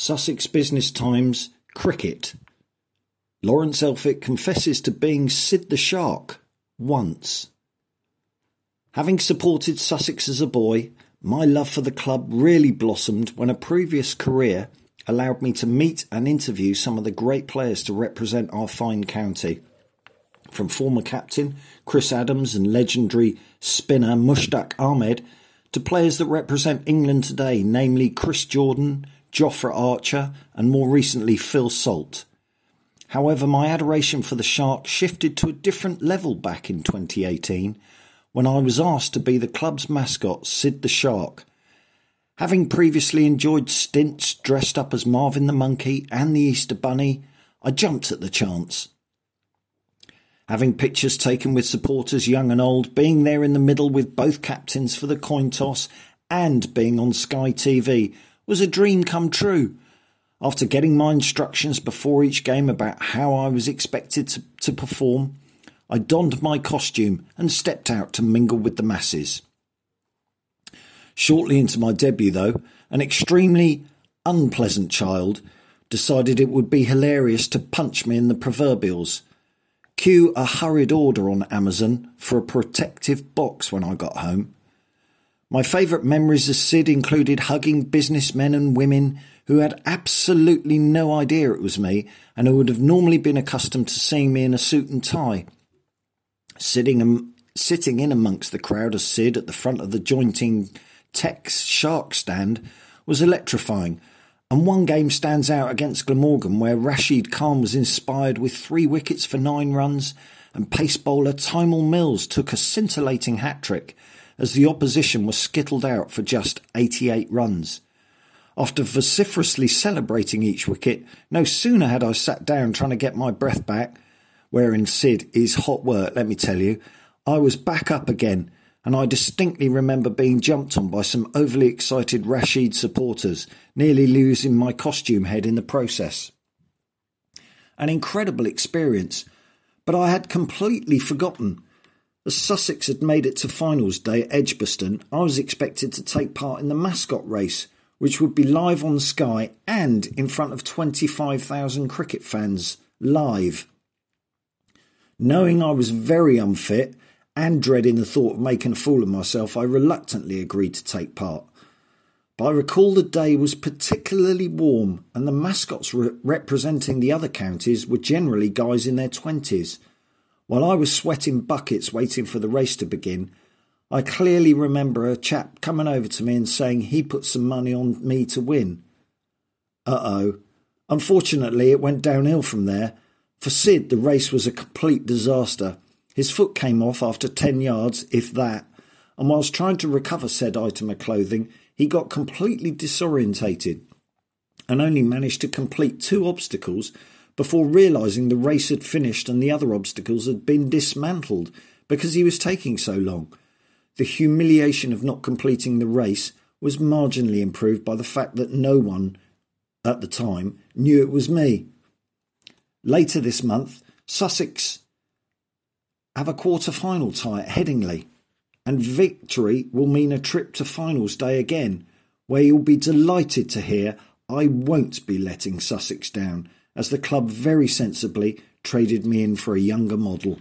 Sussex Business Times Cricket. Lawrence Elphick confesses to being Sid the Shark once. Having supported Sussex as a boy, my love for the club really blossomed when a previous career allowed me to meet and interview some of the great players to represent our fine county. From former captain Chris Adams and legendary spinner Mushtaq Ahmed to players that represent England today, namely Chris Jordan, Jofra Archer, and more recently Phil Salt. However, my adoration for the Shark shifted to a different level back in 2018 when I was asked to be the club's mascot, Sid the Shark. Having previously enjoyed stints dressed up as Marvin the Monkey and the Easter Bunny, I jumped at the chance. Having pictures taken with supporters young and old, being there in the middle with both captains for the coin toss, and being on Sky TV was a dream come true. After getting my instructions before each game about how I was expected to, to perform, I donned my costume and stepped out to mingle with the masses. Shortly into my debut, though, an extremely unpleasant child decided it would be hilarious to punch me in the proverbials. Cue a hurried order on Amazon for a protective box when I got home. My favourite memories of Sid included hugging businessmen and women who had absolutely no idea it was me and who would have normally been accustomed to seeing me in a suit and tie. Sitting, sitting in amongst the crowd as Sid at the front of the Jointing Tech Shark stand was electrifying, and one game stands out against Glamorgan where Rashid Khan was inspired with three wickets for nine runs and pace bowler Tymal Mills took a scintillating hat trick as the opposition was skittled out for just 88 runs. After vociferously celebrating each wicket, no sooner had I sat down trying to get my breath back, wherein Sid is hot work, let me tell you, I was back up again, and I distinctly remember being jumped on by some overly excited Rashid supporters, nearly losing my costume head in the process. An incredible experience, but I had completely forgotten as Sussex had made it to finals day at Edgbaston, I was expected to take part in the mascot race, which would be live on Sky and in front of 25,000 cricket fans live. Knowing I was very unfit and dreading the thought of making a fool of myself, I reluctantly agreed to take part. But I recall the day was particularly warm, and the mascots re- representing the other counties were generally guys in their 20s. While I was sweating buckets waiting for the race to begin, I clearly remember a chap coming over to me and saying he put some money on me to win. Uh oh. Unfortunately, it went downhill from there. For Sid, the race was a complete disaster. His foot came off after 10 yards, if that, and whilst trying to recover said item of clothing, he got completely disorientated and only managed to complete two obstacles before realizing the race had finished and the other obstacles had been dismantled because he was taking so long. The humiliation of not completing the race was marginally improved by the fact that no one, at the time, knew it was me. Later this month, Sussex have a quarter final tie at Headingley, and victory will mean a trip to finals day again, where you'll be delighted to hear I won't be letting Sussex down as the club very sensibly traded me in for a younger model.